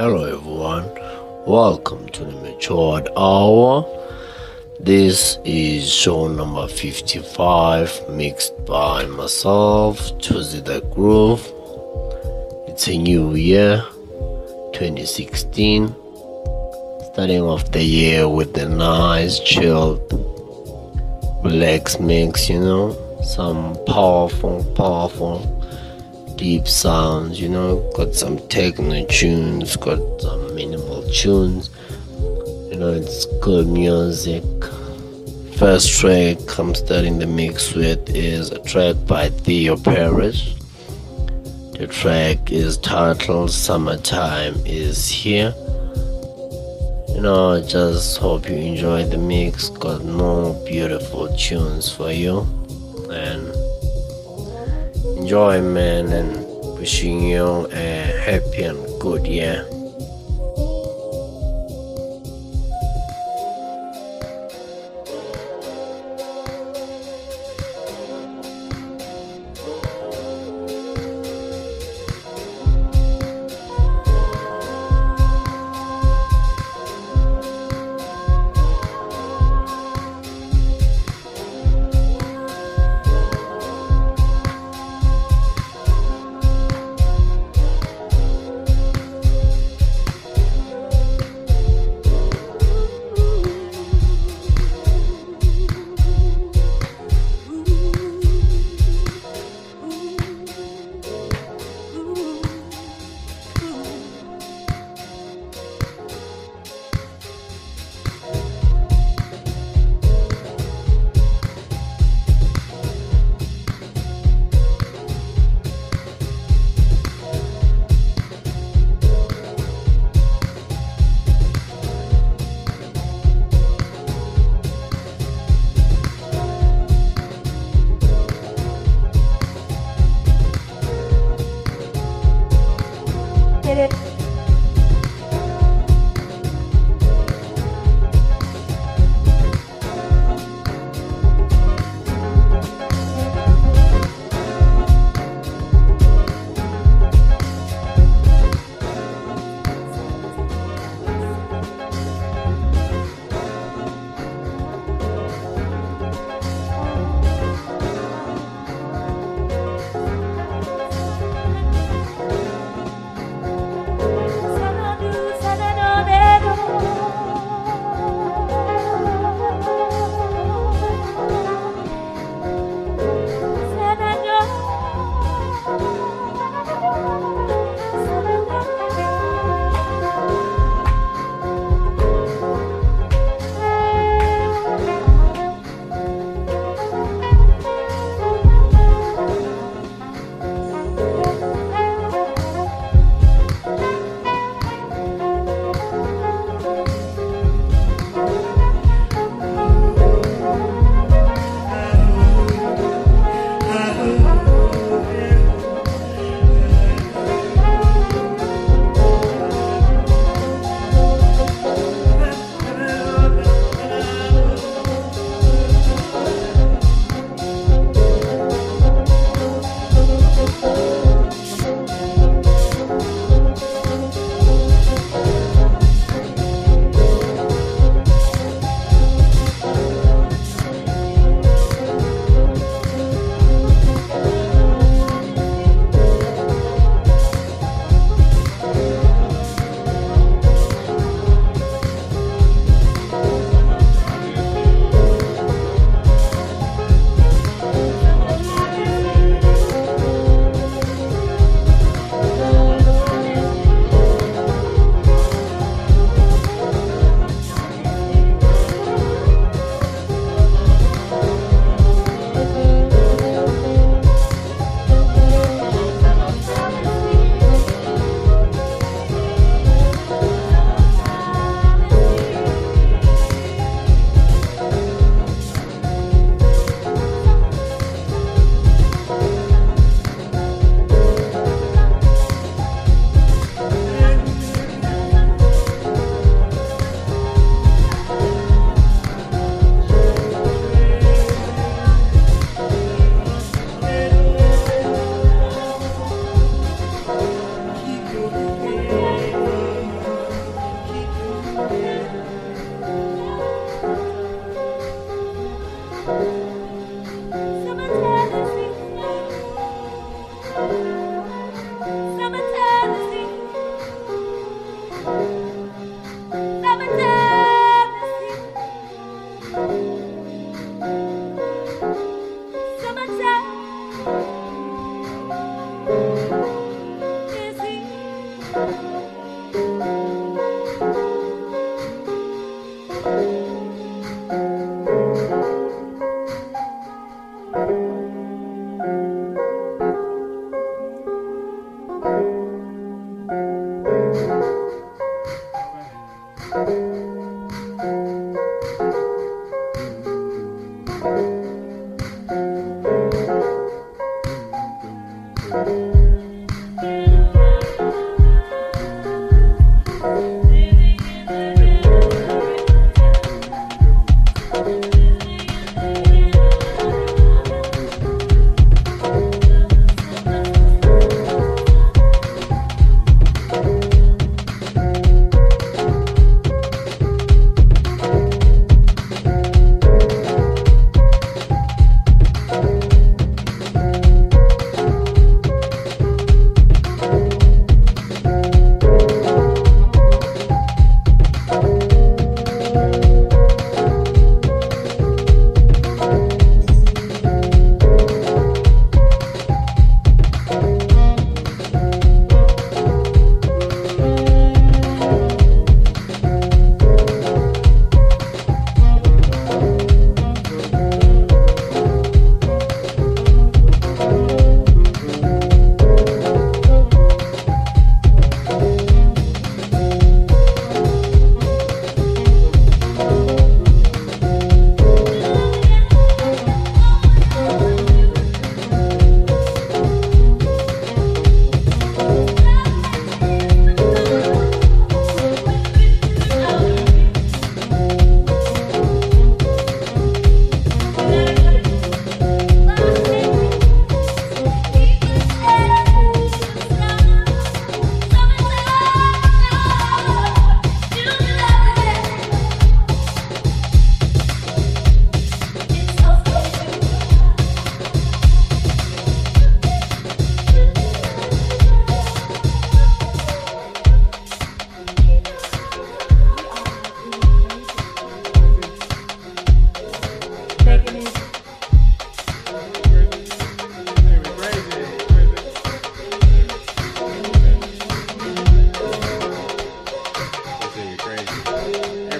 Hello, everyone. Welcome to the Matured Hour. This is show number 55, mixed by myself, Thozi Da Groove. It's a new year, 2016. Starting off the year with a nice, chilled, relaxed mix, you know, some powerful, powerful deep sounds, you know, got some techno tunes, got some minimal tunes, you know, it's good music. First track I'm starting the mix with is a track by Theo Parrish. The track is titled Summertime is Here. You know, I just hope you enjoy the mix. Got more beautiful tunes for you. And enjoy, man, and wishing you a happy and good year.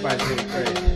five, six, great.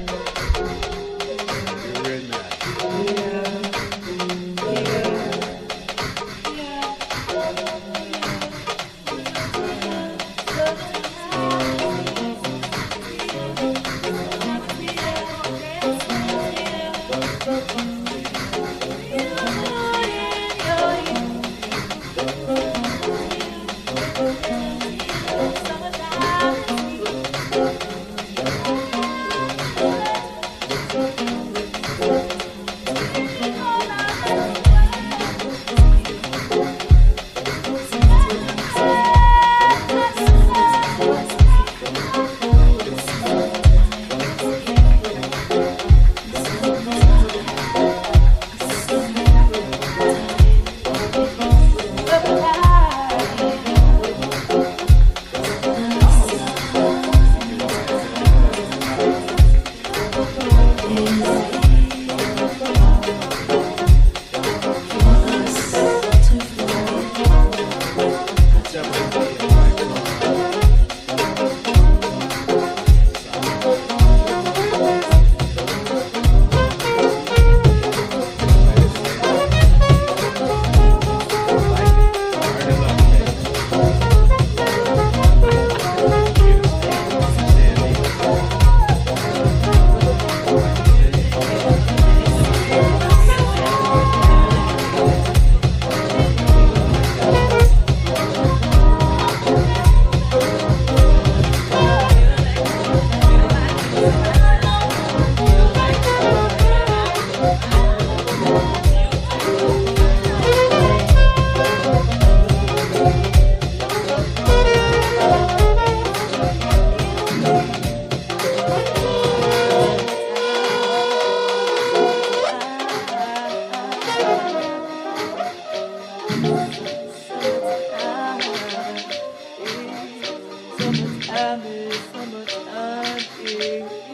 summertime is summertime you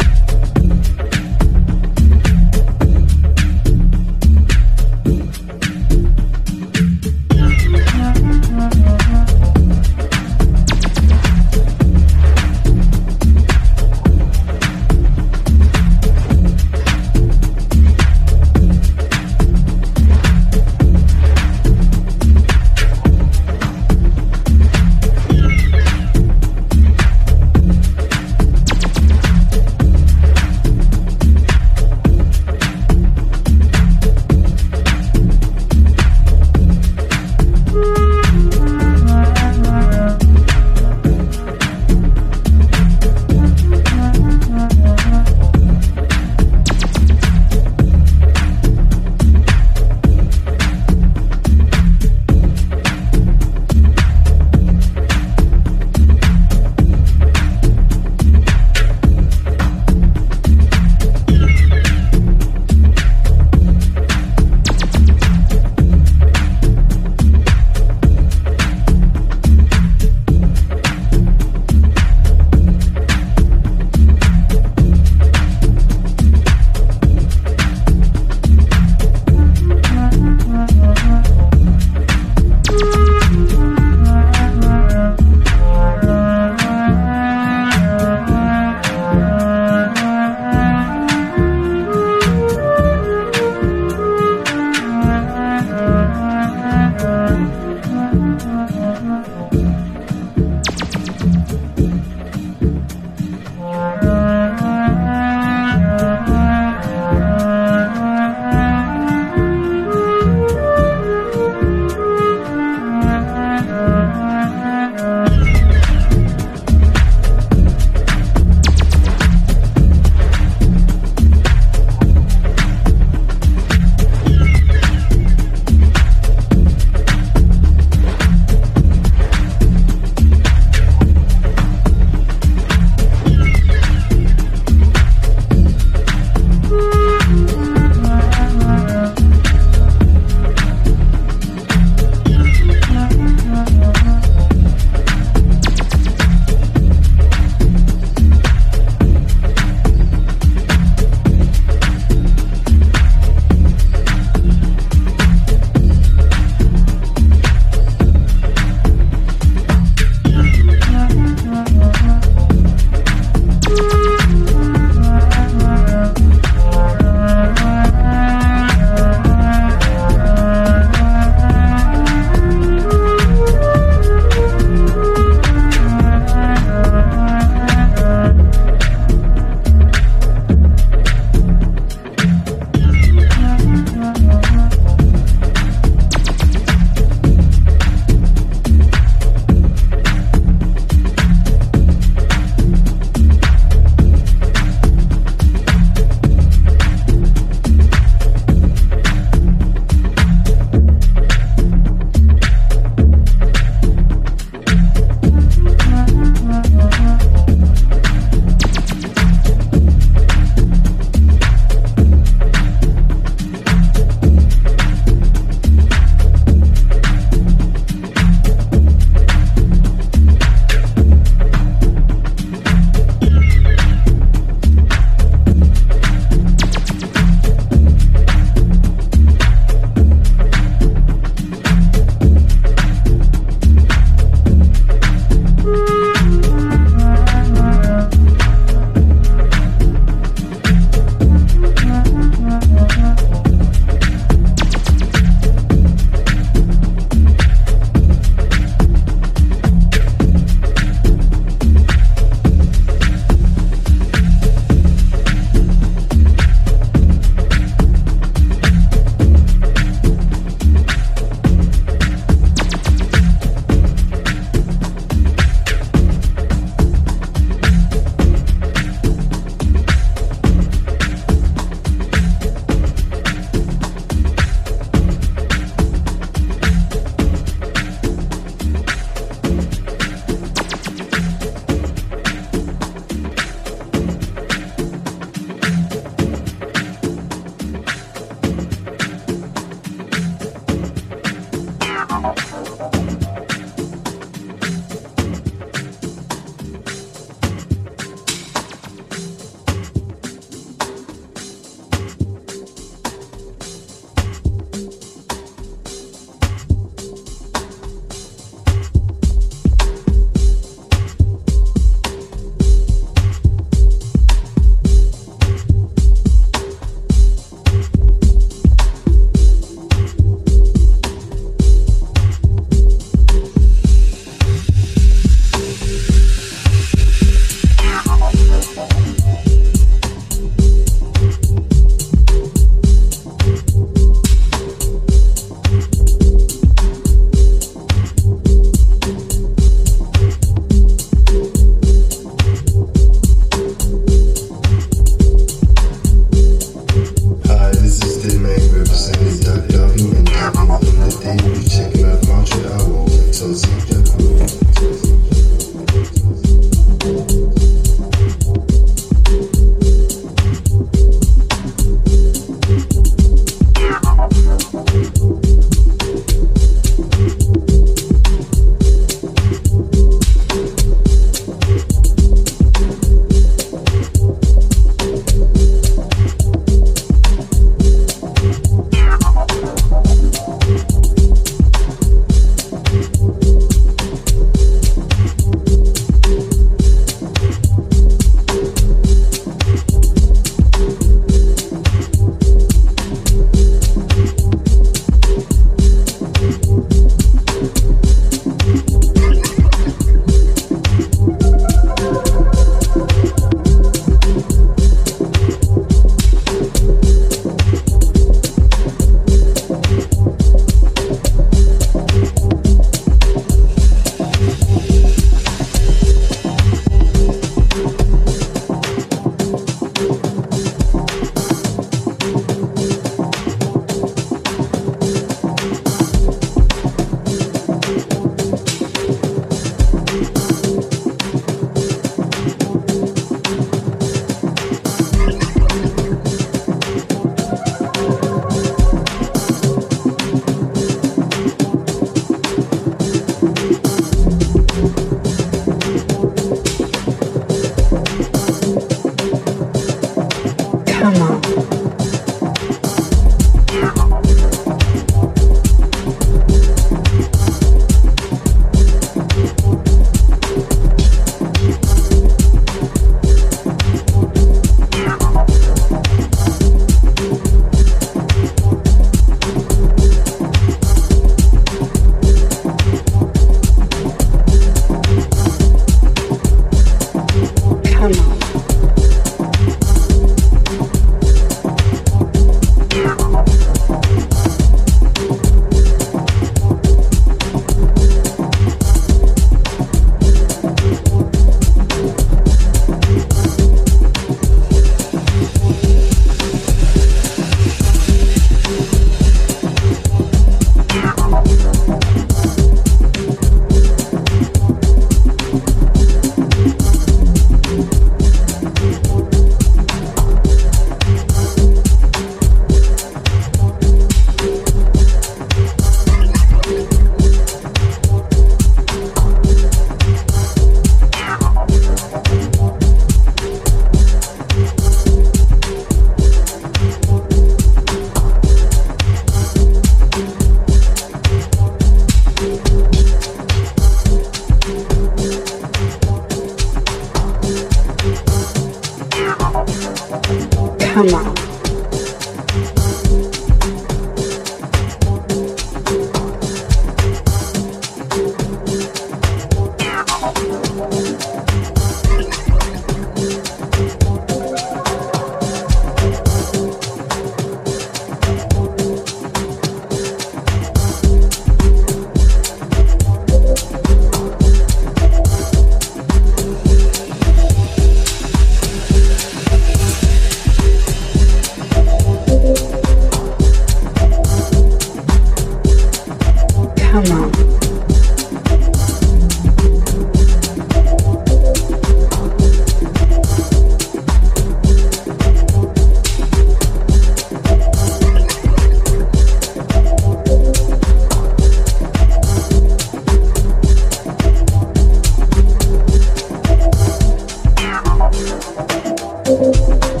Música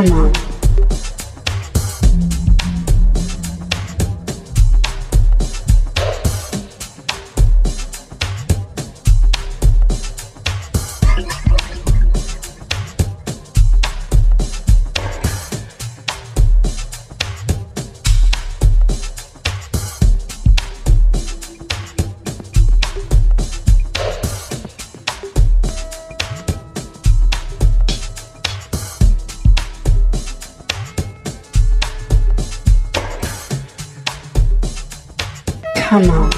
Come on. come on.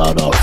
This of